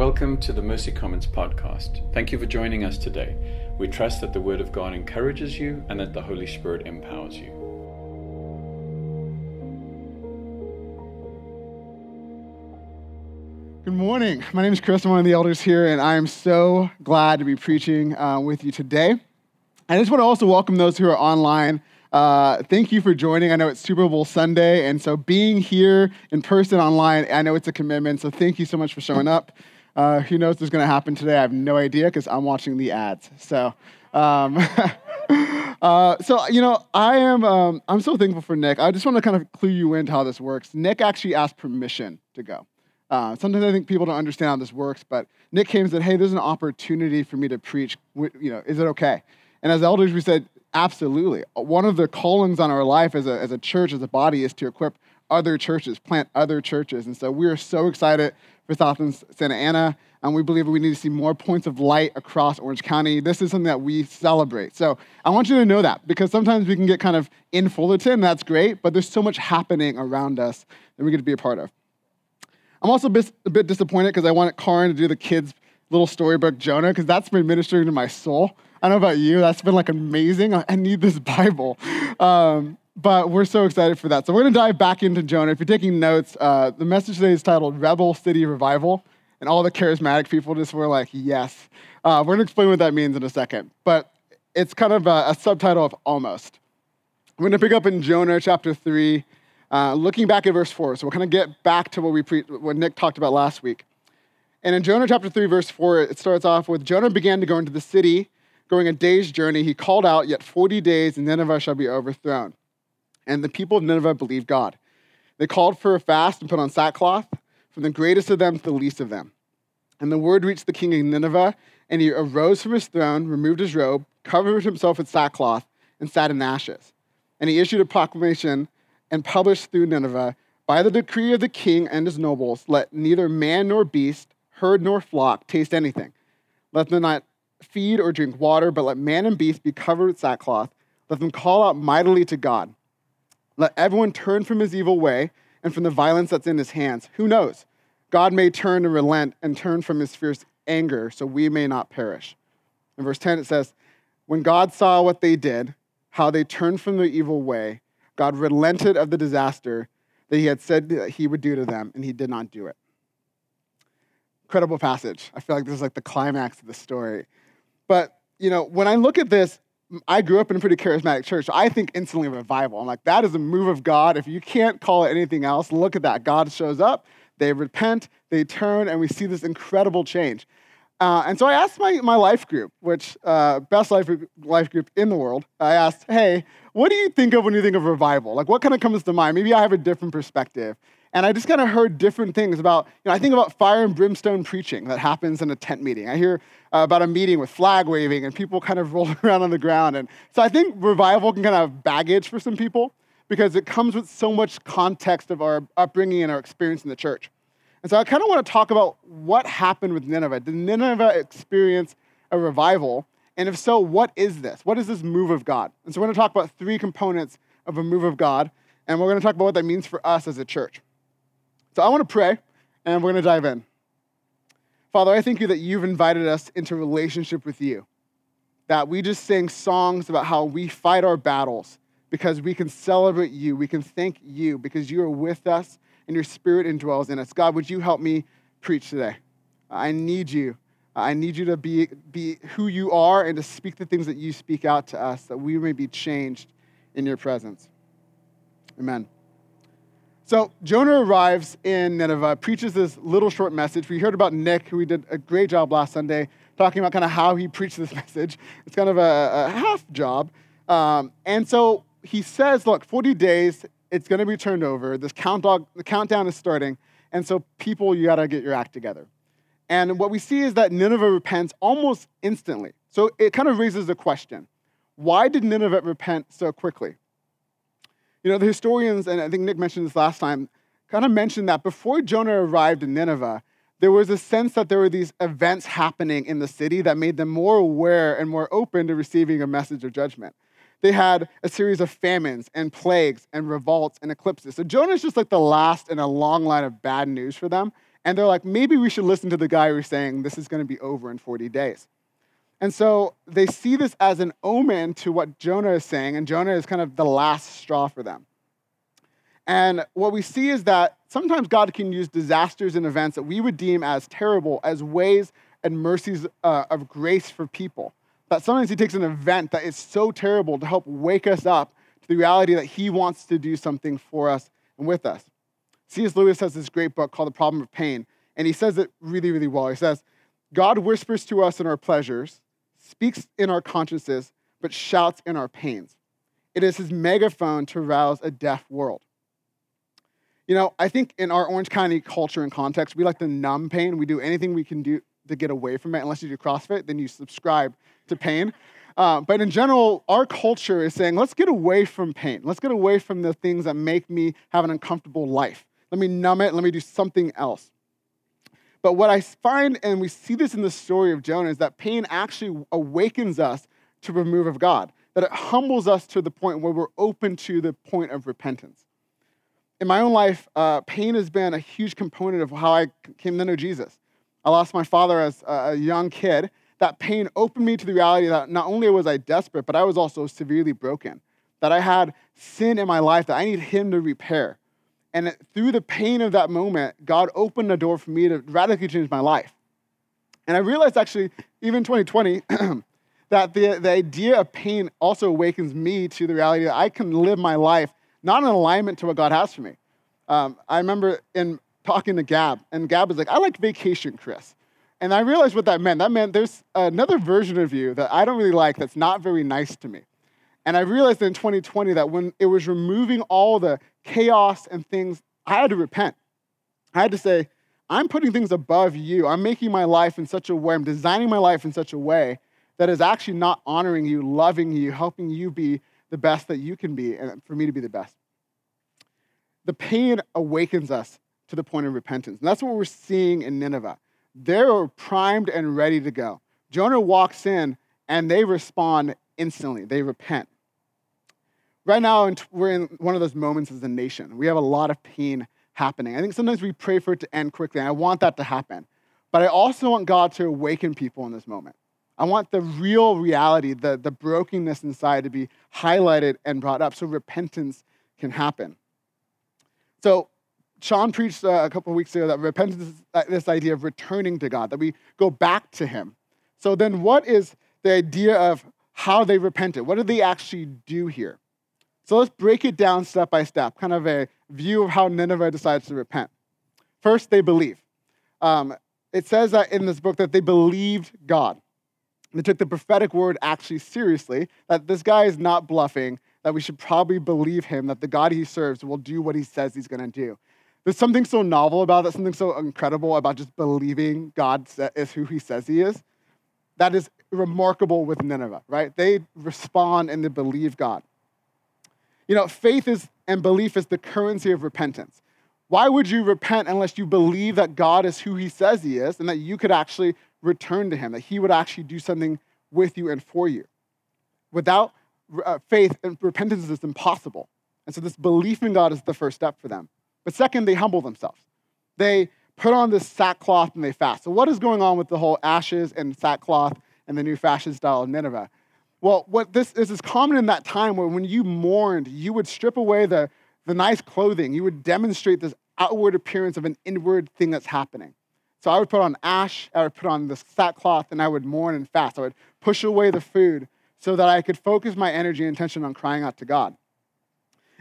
Welcome to the Mercy Commons podcast. Thank you for joining us today. We trust that the Word of God encourages you and that the Holy Spirit empowers you. Good morning. My name is Chris. I'm one of the elders here, and I am so glad to be preaching uh, with you today. I just want to also welcome those who are online. Uh, thank you for joining. I know it's Super Bowl Sunday, and so being here in person, online, I know it's a commitment. So thank you so much for showing up. Uh, who knows what's going to happen today? I have no idea because I'm watching the ads. So, um, uh, so you know, I am. Um, I'm so thankful for Nick. I just want to kind of clue you into how this works. Nick actually asked permission to go. Uh, sometimes I think people don't understand how this works, but Nick came and said, "Hey, there's an opportunity for me to preach. You know, is it okay?" And as elders, we said, "Absolutely." One of the callings on our life as a as a church, as a body, is to equip other churches, plant other churches. And so we are so excited for Southland Santa Ana. And we believe we need to see more points of light across Orange County. This is something that we celebrate. So I want you to know that because sometimes we can get kind of in Fullerton, that's great, but there's so much happening around us that we get to be a part of. I'm also a bit, a bit disappointed because I wanted Karin to do the kids' little storybook Jonah because that's been ministering to my soul. I don't know about you, that's been like amazing. I need this Bible. Um, but we're so excited for that. So we're going to dive back into Jonah. If you're taking notes, uh, the message today is titled Rebel City Revival. And all the charismatic people just were like, yes. Uh, we're going to explain what that means in a second. But it's kind of a, a subtitle of almost. We're going to pick up in Jonah chapter 3, uh, looking back at verse 4. So we'll kind of get back to what, we pre- what Nick talked about last week. And in Jonah chapter 3, verse 4, it starts off with Jonah began to go into the city, going a day's journey. He called out, Yet 40 days, and Nineveh shall be overthrown. And the people of Nineveh believed God. They called for a fast and put on sackcloth, from the greatest of them to the least of them. And the word reached the king of Nineveh, and he arose from his throne, removed his robe, covered himself with sackcloth, and sat in ashes. And he issued a proclamation and published through Nineveh By the decree of the king and his nobles, let neither man nor beast, herd nor flock taste anything. Let them not feed or drink water, but let man and beast be covered with sackcloth. Let them call out mightily to God. Let everyone turn from his evil way and from the violence that's in his hands. Who knows? God may turn and relent and turn from his fierce anger so we may not perish. In verse 10, it says, When God saw what they did, how they turned from their evil way, God relented of the disaster that he had said that he would do to them, and he did not do it. Incredible passage. I feel like this is like the climax of the story. But, you know, when I look at this, I grew up in a pretty charismatic church, so I think instantly of revival. I'm like, that is a move of God. If you can't call it anything else, look at that. God shows up, they repent, they turn, and we see this incredible change. Uh, and so I asked my, my life group, which uh, best life, life group in the world, I asked, hey, what do you think of when you think of revival? Like, what kind of comes to mind? Maybe I have a different perspective. And I just kind of heard different things about, you know, I think about fire and brimstone preaching that happens in a tent meeting. I hear uh, about a meeting with flag waving and people kind of rolling around on the ground. And so I think revival can kind of have baggage for some people because it comes with so much context of our upbringing and our experience in the church. And so I kind of want to talk about what happened with Nineveh. Did Nineveh experience a revival? And if so, what is this? What is this move of God? And so we're going to talk about three components of a move of God, and we're going to talk about what that means for us as a church. So I want to pray, and we're going to dive in. Father, I thank you that you've invited us into relationship with you, that we just sing songs about how we fight our battles because we can celebrate you, we can thank you because you are with us and your spirit indwells in us. God, would you help me preach today? I need you. I need you to be, be who you are and to speak the things that you speak out to us, that we may be changed in your presence. Amen. So Jonah arrives in Nineveh, preaches this little short message. We heard about Nick, who we did a great job last Sunday, talking about kind of how he preached this message. It's kind of a, a half job. Um, and so he says, look, 40 days, it's going to be turned over. This the countdown is starting. And so people, you got to get your act together. And what we see is that Nineveh repents almost instantly. So it kind of raises the question why did Nineveh repent so quickly? You know, the historians, and I think Nick mentioned this last time, kind of mentioned that before Jonah arrived in Nineveh, there was a sense that there were these events happening in the city that made them more aware and more open to receiving a message of judgment. They had a series of famines and plagues and revolts and eclipses. So Jonah's just like the last in a long line of bad news for them. And they're like, maybe we should listen to the guy who's saying this is going to be over in 40 days. And so they see this as an omen to what Jonah is saying, and Jonah is kind of the last straw for them. And what we see is that sometimes God can use disasters and events that we would deem as terrible as ways and mercies uh, of grace for people. That sometimes He takes an event that is so terrible to help wake us up to the reality that He wants to do something for us and with us. C.S. Lewis has this great book called The Problem of Pain, and he says it really, really well. He says, God whispers to us in our pleasures, speaks in our consciences, but shouts in our pains. It is his megaphone to rouse a deaf world. You know, I think in our Orange County culture and context, we like to numb pain. We do anything we can do to get away from it. Unless you do CrossFit, then you subscribe to pain. Uh, but in general, our culture is saying, let's get away from pain. Let's get away from the things that make me have an uncomfortable life. Let me numb it. Let me do something else. But what I find, and we see this in the story of Jonah, is that pain actually awakens us to the move of God, that it humbles us to the point where we're open to the point of repentance. In my own life, uh, pain has been a huge component of how I came to know Jesus. I lost my father as a young kid. That pain opened me to the reality that not only was I desperate, but I was also severely broken. That I had sin in my life that I needed Him to repair. And through the pain of that moment, God opened a door for me to radically change my life. And I realized actually, even 2020, that the, the idea of pain also awakens me to the reality that I can live my life not in alignment to what God has for me. Um, I remember in talking to Gab, and Gab was like, I like vacation, Chris. And I realized what that meant. That meant there's another version of you that I don't really like that's not very nice to me. And I realized in 2020 that when it was removing all the chaos and things, I had to repent. I had to say, I'm putting things above you. I'm making my life in such a way, I'm designing my life in such a way that is actually not honoring you, loving you, helping you be the best that you can be, and for me to be the best. The pain awakens us to the point of repentance. And that's what we're seeing in Nineveh. They're primed and ready to go. Jonah walks in and they respond instantly, they repent. Right now, we're in one of those moments as a nation. We have a lot of pain happening. I think sometimes we pray for it to end quickly, and I want that to happen. But I also want God to awaken people in this moment. I want the real reality, the, the brokenness inside to be highlighted and brought up so repentance can happen. So, Sean preached uh, a couple weeks ago that repentance is uh, this idea of returning to God, that we go back to Him. So, then what is the idea of how they repented? What did they actually do here? So let's break it down step by step, kind of a view of how Nineveh decides to repent. First, they believe. Um, it says that in this book that they believed God. They took the prophetic word actually seriously, that this guy is not bluffing, that we should probably believe him, that the God he serves will do what he says he's going to do. There's something so novel about that, something so incredible about just believing God is who he says he is. That is remarkable with Nineveh, right? They respond and they believe God. You know, faith is and belief is the currency of repentance. Why would you repent unless you believe that God is who he says he is and that you could actually return to him, that he would actually do something with you and for you? Without uh, faith, and repentance is impossible. And so, this belief in God is the first step for them. But second, they humble themselves. They put on this sackcloth and they fast. So, what is going on with the whole ashes and sackcloth and the new fashion style of Nineveh? Well, what this is is common in that time where when you mourned, you would strip away the, the nice clothing. You would demonstrate this outward appearance of an inward thing that's happening. So I would put on ash, I would put on the sackcloth, and I would mourn and fast. I would push away the food so that I could focus my energy and attention on crying out to God.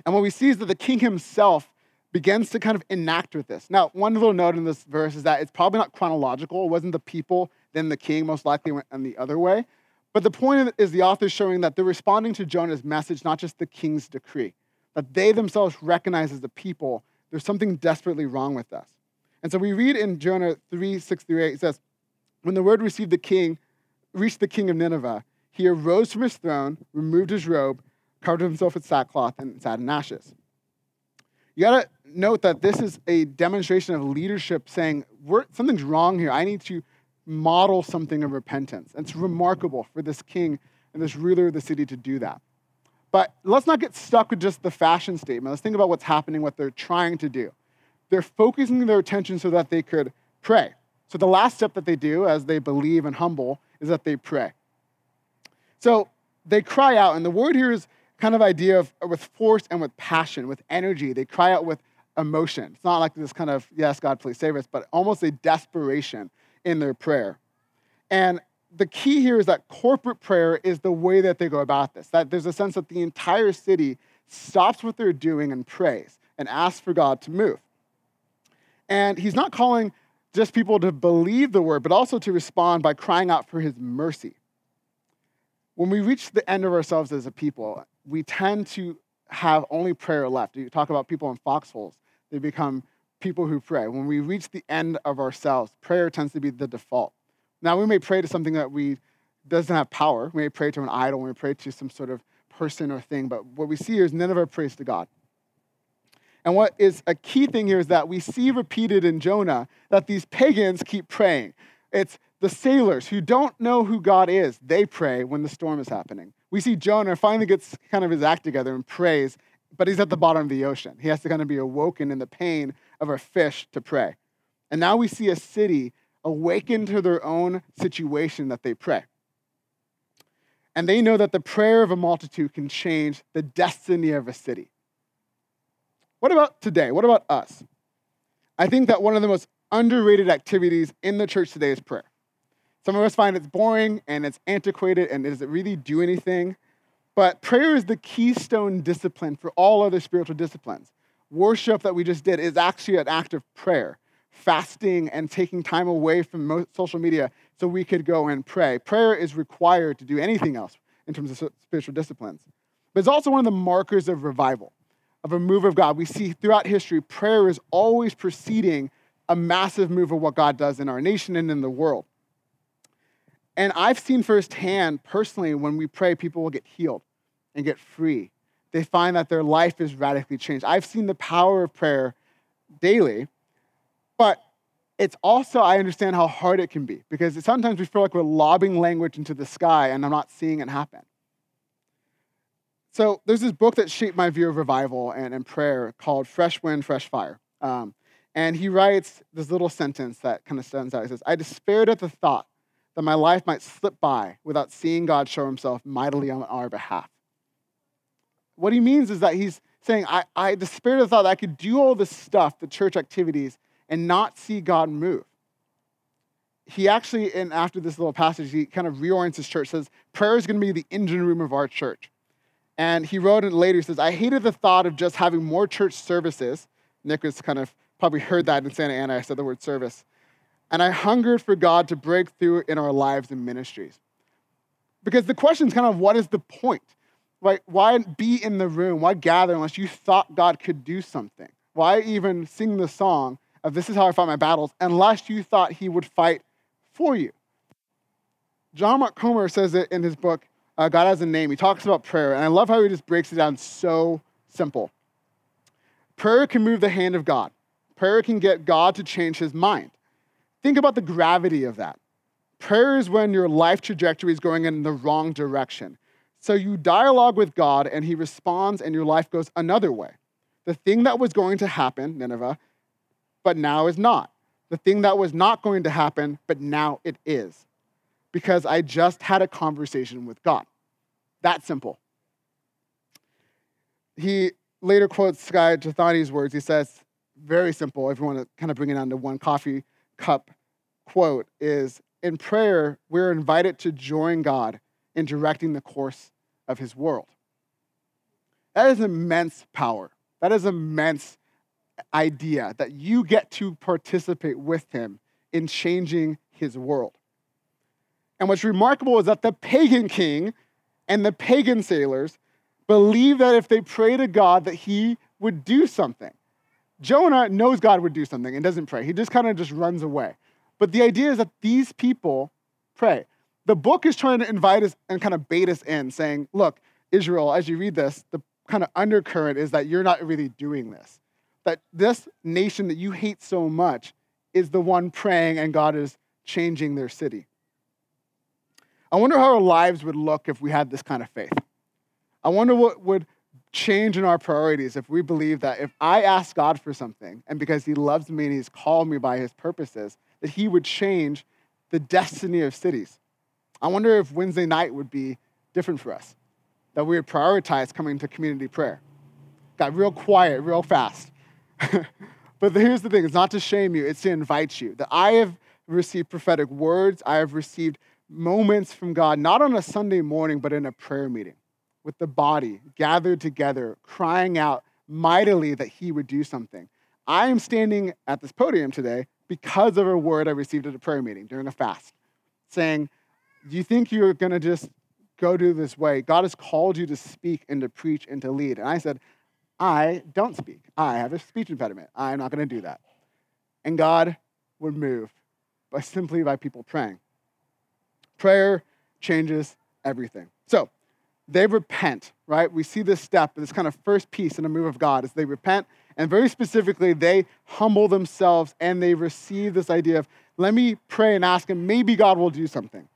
And what we see is that the king himself begins to kind of enact with this. Now, one little note in this verse is that it's probably not chronological. It wasn't the people, then the king most likely went in the other way. But the point is the author is showing that they're responding to Jonah's message, not just the king's decree. That they themselves recognize as the people there's something desperately wrong with us. And so we read in Jonah 3, 6 through 8, it says, When the word received the king, reached the king of Nineveh, he arose from his throne, removed his robe, covered himself with sackcloth, and sat in ashes. You gotta note that this is a demonstration of leadership saying, something's wrong here. I need to model something of repentance. And it's remarkable for this king and this ruler of the city to do that. But let's not get stuck with just the fashion statement. Let's think about what's happening, what they're trying to do. they're focusing their attention so that they could pray. So the last step that they do as they believe and humble is that they pray. So they cry out, and the word here is kind of idea of with force and with passion, with energy. They cry out with emotion. It's not like this kind of, yes, God, please save us, but almost a desperation in their prayer. And the key here is that corporate prayer is the way that they go about this. That there's a sense that the entire city stops what they're doing and prays and asks for God to move. And he's not calling just people to believe the word, but also to respond by crying out for his mercy. When we reach the end of ourselves as a people, we tend to have only prayer left. You talk about people in foxholes, they become people who pray. When we reach the end of ourselves, prayer tends to be the default. Now, we may pray to something that we doesn't have power. We may pray to an idol, we may pray to some sort of person or thing, but what we see here is none of our praise to God. And what is a key thing here is that we see repeated in Jonah that these pagans keep praying. It's the sailors who don't know who God is, they pray when the storm is happening. We see Jonah finally gets kind of his act together and prays, but he's at the bottom of the ocean. He has to kind of be awoken in the pain of a fish to pray. And now we see a city awaken to their own situation that they pray. And they know that the prayer of a multitude can change the destiny of a city. What about today? What about us? I think that one of the most underrated activities in the church today is prayer. Some of us find it's boring and it's antiquated and does it really do anything? But prayer is the keystone discipline for all other spiritual disciplines. Worship that we just did is actually an act of prayer, fasting and taking time away from social media so we could go and pray. Prayer is required to do anything else in terms of spiritual disciplines. But it's also one of the markers of revival, of a move of God. We see throughout history, prayer is always preceding a massive move of what God does in our nation and in the world. And I've seen firsthand, personally, when we pray, people will get healed and get free. They find that their life is radically changed. I've seen the power of prayer daily, but it's also, I understand how hard it can be because sometimes we feel like we're lobbing language into the sky and I'm not seeing it happen. So there's this book that shaped my view of revival and, and prayer called Fresh Wind, Fresh Fire. Um, and he writes this little sentence that kind of stands out. He says, I despaired at the thought that my life might slip by without seeing God show himself mightily on our behalf. What he means is that he's saying, I, I the spirit of thought that I could do all this stuff, the church activities, and not see God move. He actually, in after this little passage, he kind of reorients his church, says, prayer is going to be the engine room of our church. And he wrote it later, he says, I hated the thought of just having more church services. Nick was kind of probably heard that in Santa Ana. I said the word service. And I hungered for God to break through in our lives and ministries. Because the question is kind of what is the point? Right? Why be in the room? Why gather unless you thought God could do something? Why even sing the song of This is how I fight my battles unless you thought he would fight for you? John Mark Comer says it in his book, uh, God Has a Name. He talks about prayer, and I love how he just breaks it down so simple. Prayer can move the hand of God, prayer can get God to change his mind. Think about the gravity of that. Prayer is when your life trajectory is going in the wrong direction. So you dialogue with God and he responds and your life goes another way. The thing that was going to happen, Nineveh, but now is not. The thing that was not going to happen, but now it is. Because I just had a conversation with God. That simple. He later quotes Skye Jethani's words. He says, very simple, if you want to kind of bring it down to one coffee cup quote is in prayer, we're invited to join God in directing the course of his world. That is immense power. That is immense idea that you get to participate with him in changing his world. And what's remarkable is that the pagan king and the pagan sailors believe that if they pray to God that he would do something. Jonah knows God would do something and doesn't pray. He just kind of just runs away. But the idea is that these people pray. The book is trying to invite us and kind of bait us in, saying, look, Israel, as you read this, the kind of undercurrent is that you're not really doing this. That this nation that you hate so much is the one praying and God is changing their city. I wonder how our lives would look if we had this kind of faith. I wonder what would change in our priorities if we believe that if I ask God for something, and because He loves me and He's called me by His purposes, that He would change the destiny of cities. I wonder if Wednesday night would be different for us, that we would prioritize coming to community prayer. Got real quiet, real fast. but here's the thing it's not to shame you, it's to invite you. That I have received prophetic words, I have received moments from God, not on a Sunday morning, but in a prayer meeting with the body gathered together, crying out mightily that He would do something. I am standing at this podium today because of a word I received at a prayer meeting during a fast, saying, Do you think you're going to just go do this way? God has called you to speak and to preach and to lead. And I said, I don't speak. I have a speech impediment. I'm not going to do that. And God would move by simply by people praying. Prayer changes everything. So they repent, right? We see this step, this kind of first piece in the move of God is they repent, and very specifically, they humble themselves and they receive this idea of, let me pray and ask Him, maybe God will do something.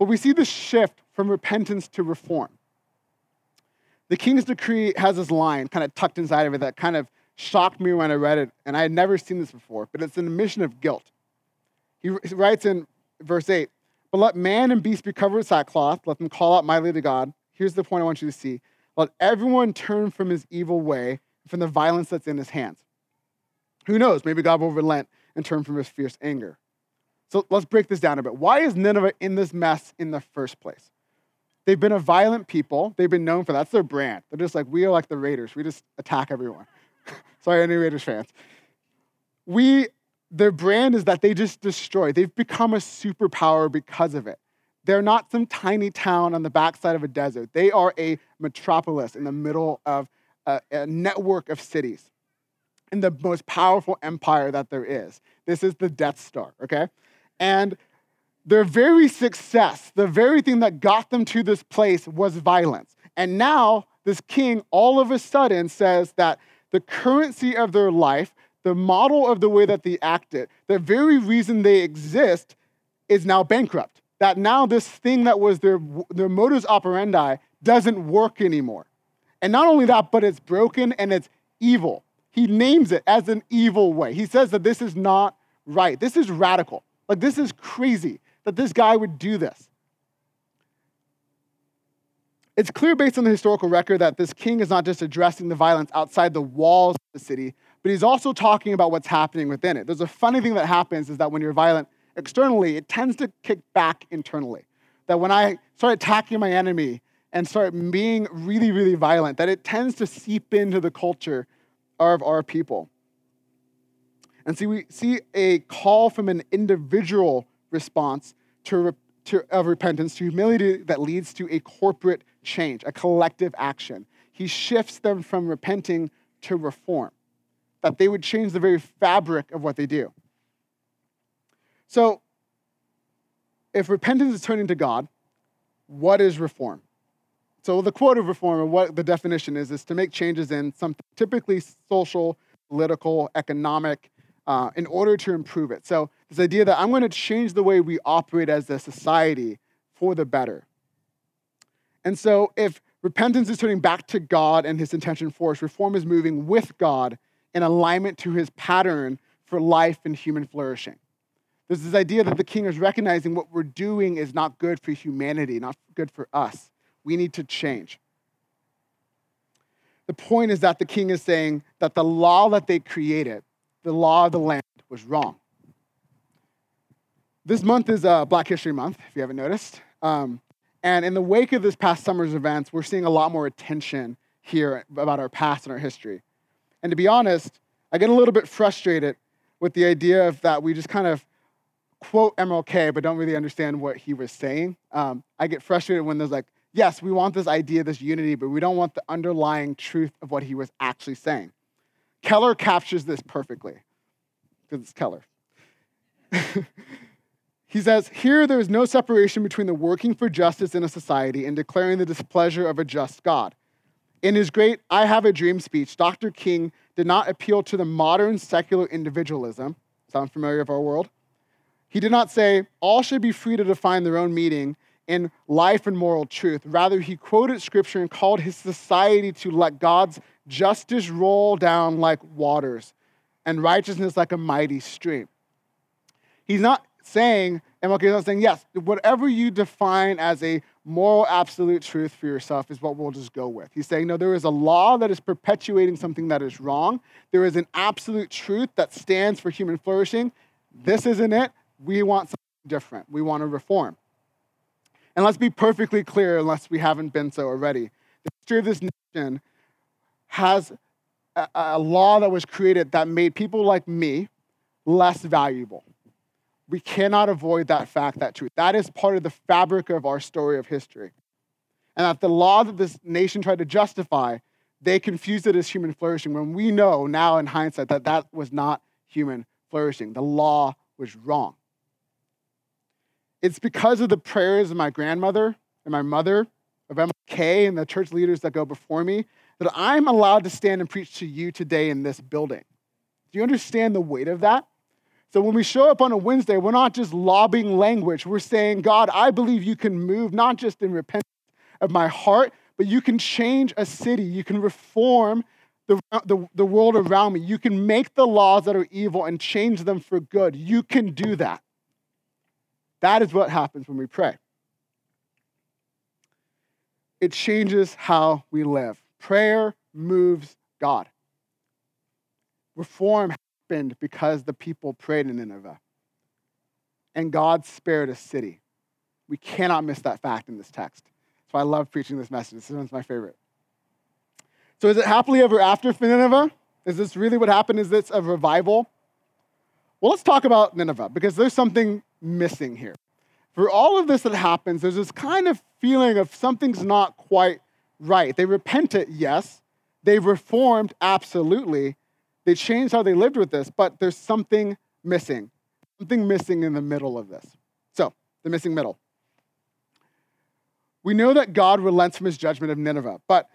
But we see this shift from repentance to reform. The king's decree has this line kind of tucked inside of it that kind of shocked me when I read it, and I had never seen this before, but it's an admission of guilt. He writes in verse 8, But let man and beast be covered with sackcloth, let them call out mightily to God. Here's the point I want you to see. Let everyone turn from his evil way, from the violence that's in his hands. Who knows? Maybe God will relent and turn from his fierce anger. So let's break this down a bit. Why is Nineveh in this mess in the first place? They've been a violent people. They've been known for that. That's their brand. They're just like, we are like the Raiders. We just attack everyone. Sorry, any Raiders fans. We, their brand is that they just destroy. They've become a superpower because of it. They're not some tiny town on the backside of a desert. They are a metropolis in the middle of a, a network of cities in the most powerful empire that there is. This is the Death Star, okay? And their very success, the very thing that got them to this place was violence. And now this king all of a sudden says that the currency of their life, the model of the way that they acted, the very reason they exist is now bankrupt. That now this thing that was their, their modus operandi doesn't work anymore. And not only that, but it's broken and it's evil. He names it as an evil way. He says that this is not right. This is radical. Like, this is crazy that this guy would do this. It's clear based on the historical record that this king is not just addressing the violence outside the walls of the city, but he's also talking about what's happening within it. There's a funny thing that happens is that when you're violent externally, it tends to kick back internally. That when I start attacking my enemy and start being really, really violent, that it tends to seep into the culture of our people. And see, we see a call from an individual response to, to, of repentance to humility that leads to a corporate change, a collective action. He shifts them from repenting to reform, that they would change the very fabric of what they do. So, if repentance is turning to God, what is reform? So, the quote of reform, or what the definition is, is to make changes in some typically social, political, economic, uh, in order to improve it. So, this idea that I'm going to change the way we operate as a society for the better. And so, if repentance is turning back to God and his intention for us, reform is moving with God in alignment to his pattern for life and human flourishing. There's this idea that the king is recognizing what we're doing is not good for humanity, not good for us. We need to change. The point is that the king is saying that the law that they created, the law of the land, was wrong. This month is uh, Black History Month, if you haven't noticed. Um, and in the wake of this past summer's events, we're seeing a lot more attention here about our past and our history. And to be honest, I get a little bit frustrated with the idea of that we just kind of quote MLK, but don't really understand what he was saying. Um, I get frustrated when there's like, yes, we want this idea, this unity, but we don't want the underlying truth of what he was actually saying. Keller captures this perfectly, because it's Keller. He says, Here there is no separation between the working for justice in a society and declaring the displeasure of a just God. In his great I Have a Dream speech, Dr. King did not appeal to the modern secular individualism. Sound familiar of our world? He did not say, all should be free to define their own meaning in life and moral truth. Rather, he quoted scripture and called his society to let God's justice roll down like waters and righteousness like a mighty stream. He's not saying, MLK is not saying, yes, whatever you define as a moral absolute truth for yourself is what we'll just go with. He's saying, no, there is a law that is perpetuating something that is wrong. There is an absolute truth that stands for human flourishing. This isn't it. We want something different. We want to reform. And let's be perfectly clear, unless we haven't been so already. The history of this nation has a, a law that was created that made people like me less valuable. We cannot avoid that fact, that truth. That is part of the fabric of our story of history. And that the law that this nation tried to justify, they confused it as human flourishing when we know now in hindsight that that was not human flourishing. The law was wrong. It's because of the prayers of my grandmother and my mother, of MLK and the church leaders that go before me, that I'm allowed to stand and preach to you today in this building. Do you understand the weight of that? So when we show up on a Wednesday, we're not just lobbing language. We're saying, God, I believe you can move not just in repentance of my heart, but you can change a city. You can reform the, the, the world around me. You can make the laws that are evil and change them for good. You can do that. That is what happens when we pray. It changes how we live. Prayer moves God. Reform happened because the people prayed in Nineveh. And God spared a city. We cannot miss that fact in this text. So I love preaching this message. This one's my favorite. So is it happily ever after for Nineveh? Is this really what happened? Is this a revival? Well, let's talk about Nineveh because there's something missing here. For all of this that happens, there's this kind of feeling of something's not quite right. They repented, yes. They reformed, absolutely. They changed how they lived with this, but there's something missing. Something missing in the middle of this. So, the missing middle. We know that God relents from his judgment of Nineveh, but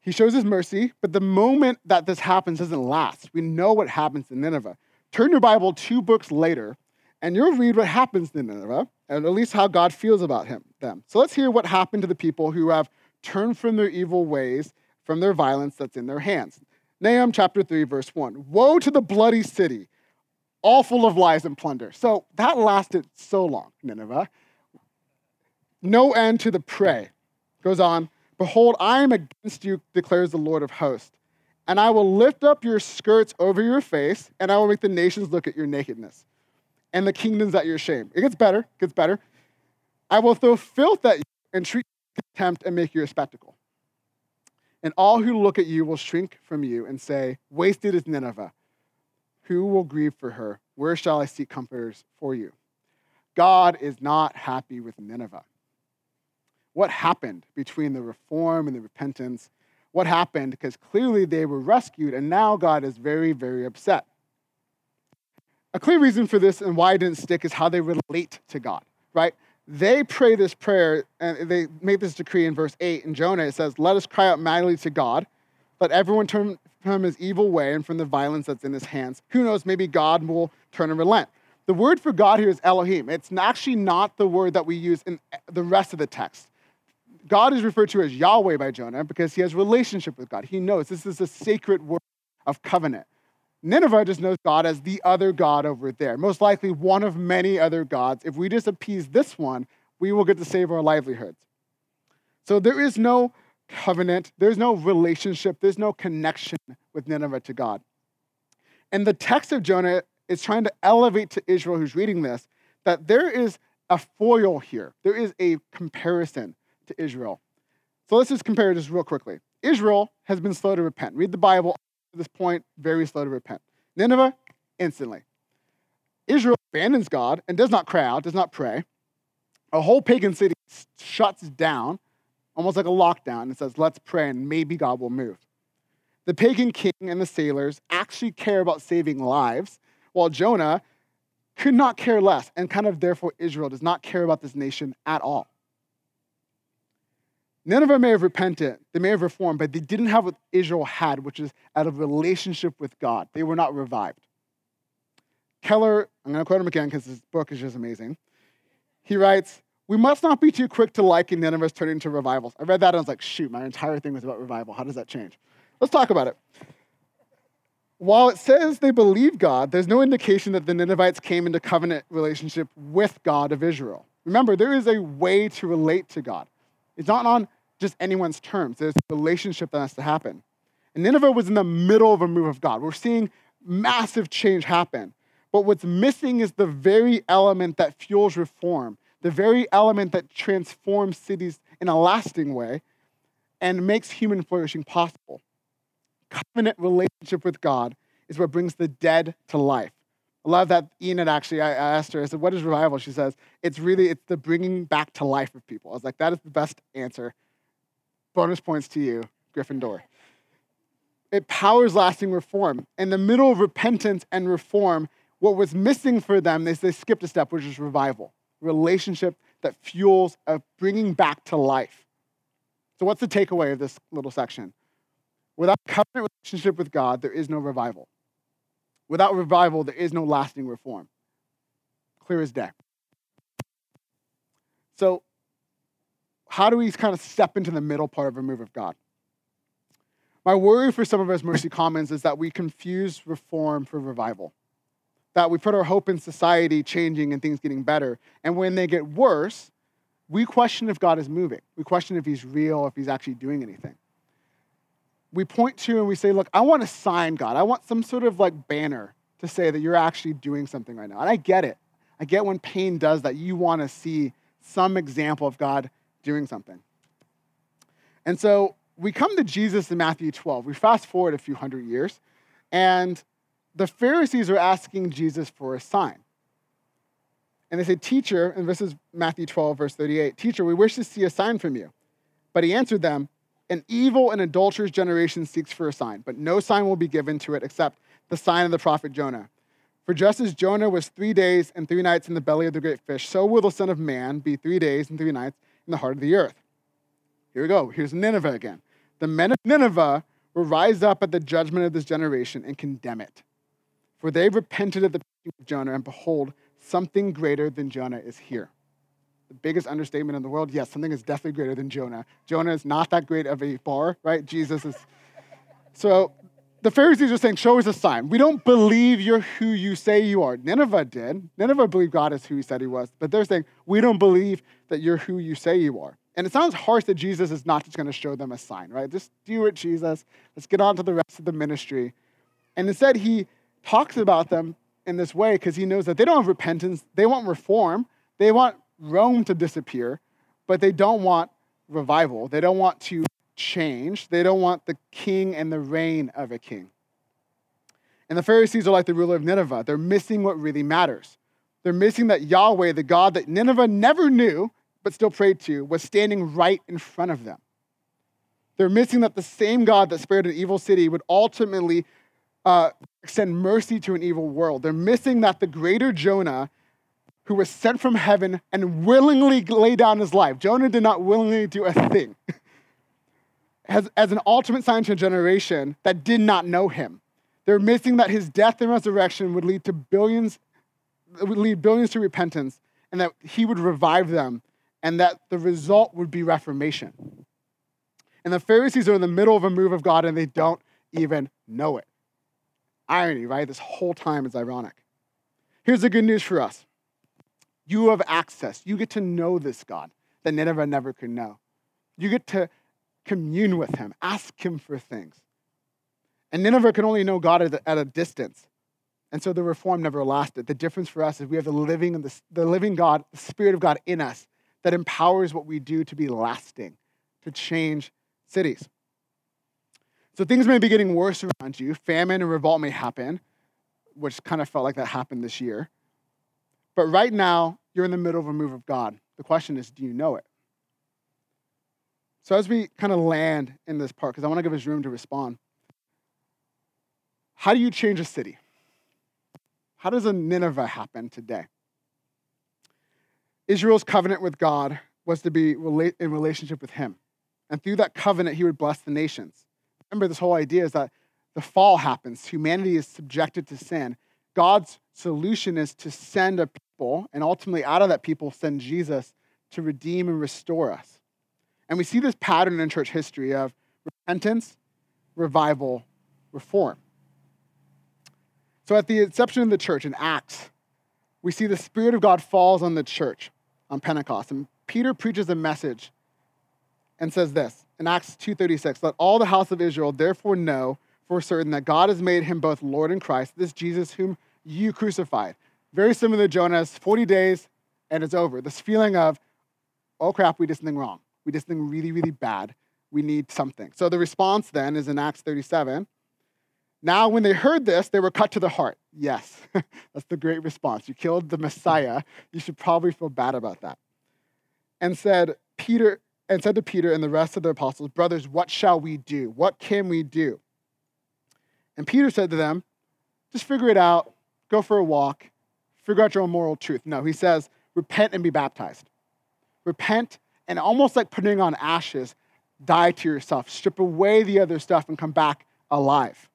he shows his mercy, but the moment that this happens doesn't last. We know what happens in Nineveh. Turn your Bible two books later, and you'll read what happens to Nineveh, and at least how God feels about him, them. So let's hear what happened to the people who have turned from their evil ways, from their violence that's in their hands. Nahum chapter 3, verse 1. Woe to the bloody city, all full of lies and plunder. So that lasted so long, Nineveh. No end to the prey. Goes on, Behold, I am against you, declares the Lord of hosts, and I will lift up your skirts over your face, and I will make the nations look at your nakedness, and the kingdoms at your shame. It gets better, it gets better. I will throw filth at you and treat you contempt and make you a spectacle. And all who look at you will shrink from you and say, Wasted is Nineveh. Who will grieve for her? Where shall I seek comforters for you? God is not happy with Nineveh. What happened between the reform and the repentance? What happened? Because clearly they were rescued, and now God is very, very upset. A clear reason for this and why it didn't stick is how they relate to God, right? they pray this prayer and they make this decree in verse 8 in Jonah. It says, Let us cry out mightily to God. Let everyone turn from his evil way and from the violence that's in his hands. Who knows, maybe God will turn and relent. The word for God here is Elohim. It's actually not the word that we use in the rest of the text. God is referred to as Yahweh by Jonah because he has relationship with God. He knows this is a sacred word of covenant. Nineveh just knows God as the other God over there, most likely one of many other gods. If we just appease this one, we will get to save our livelihoods. So there is no covenant, there's no relationship, there's no connection with Nineveh to God. And the text of Jonah is trying to elevate to Israel who's reading this that there is a foil here, there is a comparison to Israel. So let's just compare this real quickly. Israel has been slow to repent. Read the Bible to this point, very slow to repent. Nineveh, instantly. Israel abandons God and does not cry out, does not pray. A whole pagan city shuts down, almost like a lockdown, and says, Let's pray and maybe God will move. The pagan king and the sailors actually care about saving lives, while Jonah could not care less, and kind of therefore Israel does not care about this nation at all. Nineveh may have repented, they may have reformed, but they didn't have what Israel had, which is out of relationship with God. They were not revived. Keller, I'm going to quote him again because his book is just amazing. He writes, we must not be too quick to liken Nineveh's turning to revivals. I read that and I was like, shoot, my entire thing was about revival. How does that change? Let's talk about it. While it says they believe God, there's no indication that the Ninevites came into covenant relationship with God of Israel. Remember, there is a way to relate to God. It's not on just anyone's terms. There's a relationship that has to happen. And Nineveh was in the middle of a move of God. We're seeing massive change happen. But what's missing is the very element that fuels reform, the very element that transforms cities in a lasting way and makes human flourishing possible. Covenant relationship with God is what brings the dead to life. I love that Enid actually, I asked her, I said, what is revival? She says, it's really, it's the bringing back to life of people. I was like, that is the best answer. Bonus points to you, Gryffindor. It powers lasting reform. In the middle of repentance and reform, what was missing for them is they skipped a step, which is revival, relationship that fuels a bringing back to life. So, what's the takeaway of this little section? Without covenant relationship with God, there is no revival. Without revival, there is no lasting reform. Clear as day. So, how do we kind of step into the middle part of a move of God? My worry for some of us Mercy Commons is that we confuse reform for revival that we put our hope in society changing and things getting better. And when they get worse, we question if God is moving. We question if he's real, if he's actually doing anything. We point to and we say, Look, I want a sign, God. I want some sort of like banner to say that you're actually doing something right now. And I get it. I get when pain does that. You want to see some example of God doing something. And so we come to Jesus in Matthew 12. We fast forward a few hundred years, and the Pharisees are asking Jesus for a sign. And they say, Teacher, and this is Matthew 12, verse 38, Teacher, we wish to see a sign from you. But he answered them, An evil and adulterous generation seeks for a sign, but no sign will be given to it except the sign of the prophet Jonah. For just as Jonah was three days and three nights in the belly of the great fish, so will the Son of Man be three days and three nights in the heart of the earth. Here we go. Here's Nineveh again. The men of Nineveh will rise up at the judgment of this generation and condemn it. For they repented of the preaching of Jonah, and behold, something greater than Jonah is here. The biggest understatement in the world, yes, something is definitely greater than Jonah. Jonah is not that great of a bar, right? Jesus is. So the Pharisees are saying, Show us a sign. We don't believe you're who you say you are. Nineveh did. Nineveh believed God is who he said he was. But they're saying, We don't believe that you're who you say you are. And it sounds harsh that Jesus is not just going to show them a sign, right? Just do it, Jesus. Let's get on to the rest of the ministry. And instead, he talks about them in this way because he knows that they don't have repentance. They want reform. They want Rome to disappear, but they don't want revival. They don't want to change. They don't want the king and the reign of a king. And the Pharisees are like the ruler of Nineveh. They're missing what really matters. They're missing that Yahweh, the God that Nineveh never knew but still prayed to, was standing right in front of them. They're missing that the same God that spared an evil city would ultimately uh, extend mercy to an evil world. They're missing that the greater Jonah, who was sent from heaven and willingly lay down his life, Jonah did not willingly do a thing, as, as an ultimate sign to a generation that did not know him. They're missing that his death and resurrection would lead to billions, would lead billions to repentance, and that he would revive them, and that the result would be reformation. And the Pharisees are in the middle of a move of God and they don't even know it irony, right? This whole time is ironic. Here's the good news for us you have access. You get to know this God that Nineveh never could know. You get to commune with him, ask him for things. And Nineveh could only know God at a, distance. And so the reform never lasted. The difference for us is we have the living, the, the living God, the Spirit of God in us that empowers what we do to be lasting, to change cities. So things may be getting worse around you. Famine and revolt may happen, which kind of felt like that happened this year. But right now, you're in the middle of a move of God. The question is, do you know it? So as we kind of land in this part, because I want to give us room to respond, how do you change a city? How does a Nineveh happen today? Israel's covenant with God was to be in relationship with Him. And through that covenant, He would bless the nations remember this whole idea is that the fall happens, humanity is subjected to sin. God's solution is to send a people, and ultimately out of that people, send Jesus to redeem and restore us. And we see this pattern in church history of repentance, revival, reform. So at the inception of the church in Acts, we see the Spirit of God falls on the church on Pentecost. And Peter preaches a message and says this in Acts 2:36, let all the house of Israel therefore know for certain that God has made him both Lord and Christ, this Jesus whom you crucified. Very similar to Jonah's 40 days and it's over. This feeling of, oh crap, we did something wrong. We did something really, really bad. We need something. So the response then is in Acts 37. Now, when they heard this, they were cut to the heart. Yes, that's the great response. You killed the Messiah. You should probably feel bad about that. And said, Peter, and said to Peter and the rest of the apostles, Brothers, what shall we do? What can we do? And Peter said to them, Just figure it out. Go for a walk. Figure out your own moral truth. No, he says, Repent and be baptized. Repent and almost like putting on ashes, die to yourself. Strip away the other stuff and come back alive.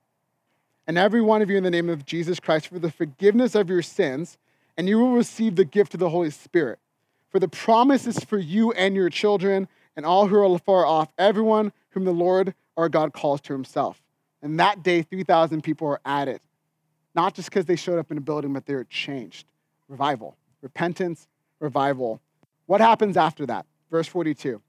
And every one of you in the name of Jesus Christ for the forgiveness of your sins, and you will receive the gift of the Holy Spirit. For the promise is for you and your children and all who are far off, everyone whom the Lord our God calls to himself. And that day, 3,000 people were added, not just because they showed up in a building, but they were changed. Revival, repentance, revival. What happens after that? Verse 42.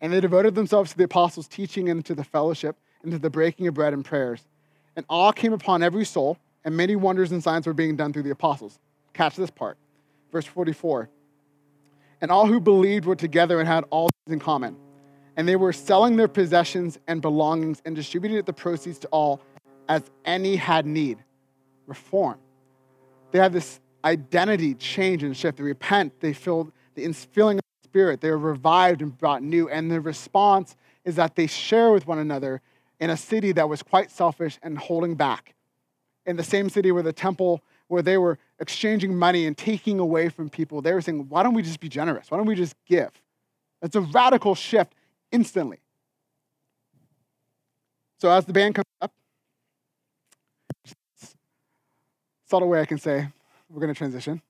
And they devoted themselves to the apostles' teaching and to the fellowship and to the breaking of bread and prayers. And awe came upon every soul, and many wonders and signs were being done through the apostles. Catch this part. Verse 44. And all who believed were together and had all things in common. And they were selling their possessions and belongings and distributing the proceeds to all as any had need. Reform. They had this identity change and shift. They repent, they feel the filling of Spirit, they are revived and brought new. And the response is that they share with one another in a city that was quite selfish and holding back. In the same city where the temple, where they were exchanging money and taking away from people, they were saying, why don't we just be generous? Why don't we just give? It's a radical shift instantly. So as the band comes up, subtle way I can say, we're going to transition.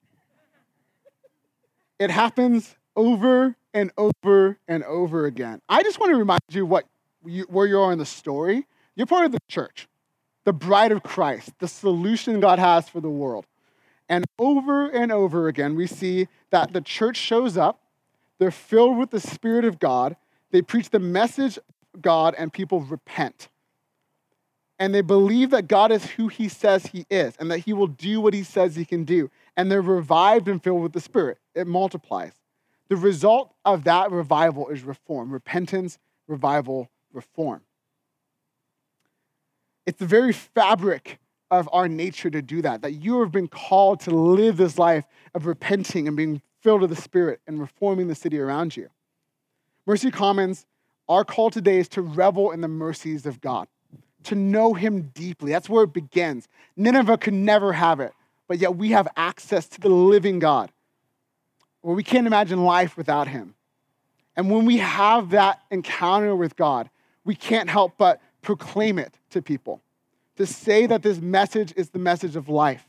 It happens over and over and over again. I just want to remind you what you, where you are in the story. You're part of the church, the bride of Christ, the solution God has for the world. And over and over again, we see that the church shows up, they're filled with the Spirit of God, they preach the message of God, and people repent and they believe that God is who he says he is and that he will do what he says he can do. And they're revived and filled with the Spirit. It multiplies. The result of that revival is reform repentance, revival, reform. It's the very fabric of our nature to do that, that you have been called to live this life of repenting and being filled with the Spirit and reforming the city around you. Mercy Commons, our call today is to revel in the mercies of God to know him deeply. That's where it begins. Nineveh could never have it, but yet we have access to the living God where we can't imagine life without him. And when we have that encounter with God, we can't help but proclaim it to people, to say that this message is the message of life.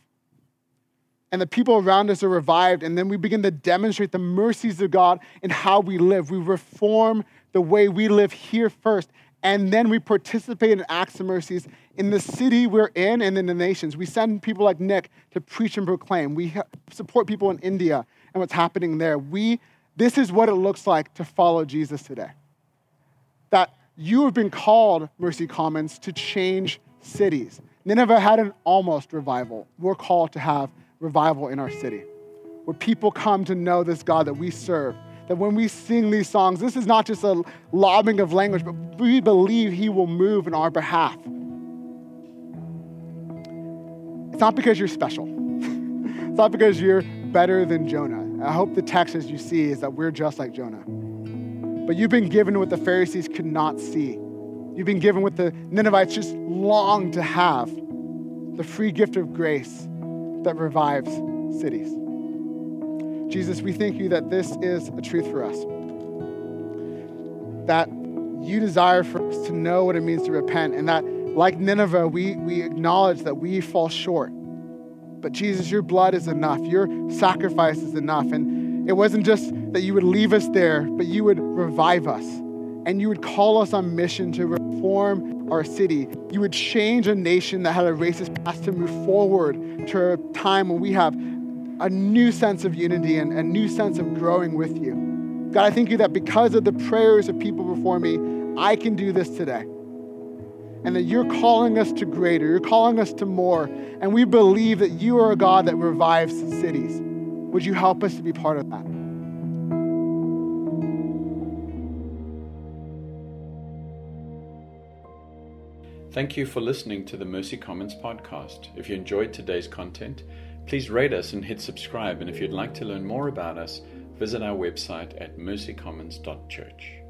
And the people around us are revived, and then we begin to demonstrate the mercies of God in how we live. We reform the way we live here first, and then we participate in acts of mercies in the city we're in and in the nations. We send people like Nick to preach and proclaim. We support people in India and what's happening there. We, this is what it looks like to follow Jesus today. That you have been called, Mercy Commons, to change cities. Nineveh had an almost revival. We're called to have revival in our city, where people come to know this God that we serve that when we sing these songs, this is not just a lobbing of language, but we believe He will move in our behalf. It's not because you're special. it's not because you're better than Jonah. I hope the text as you see is that we're just like Jonah. But you've been given what the Pharisees could not see. You've been given what the Ninevites just longed to have the free gift of grace that revives cities. Jesus, we thank you that this is a truth for us. That you desire for us to know what it means to repent, and that, like Nineveh, we, we acknowledge that we fall short. But Jesus, your blood is enough, your sacrifice is enough. And, it wasn't just that you would leave us there, but you would revive us and you would call us on mission to reform our city. You would change a nation that had a racist past to move forward to a time when we have a new sense of unity and a new sense of growing with you. God, I thank you that because of the prayers of people before me, I can do this today. And that you're calling us to greater, you're calling us to more. And we believe that you are a God that revives cities. Would you help us to be part of that? Thank you for listening to the Mercy Commons podcast. If you enjoyed today's content, please rate us and hit subscribe. And if you'd like to learn more about us, visit our website at mercycommons.church.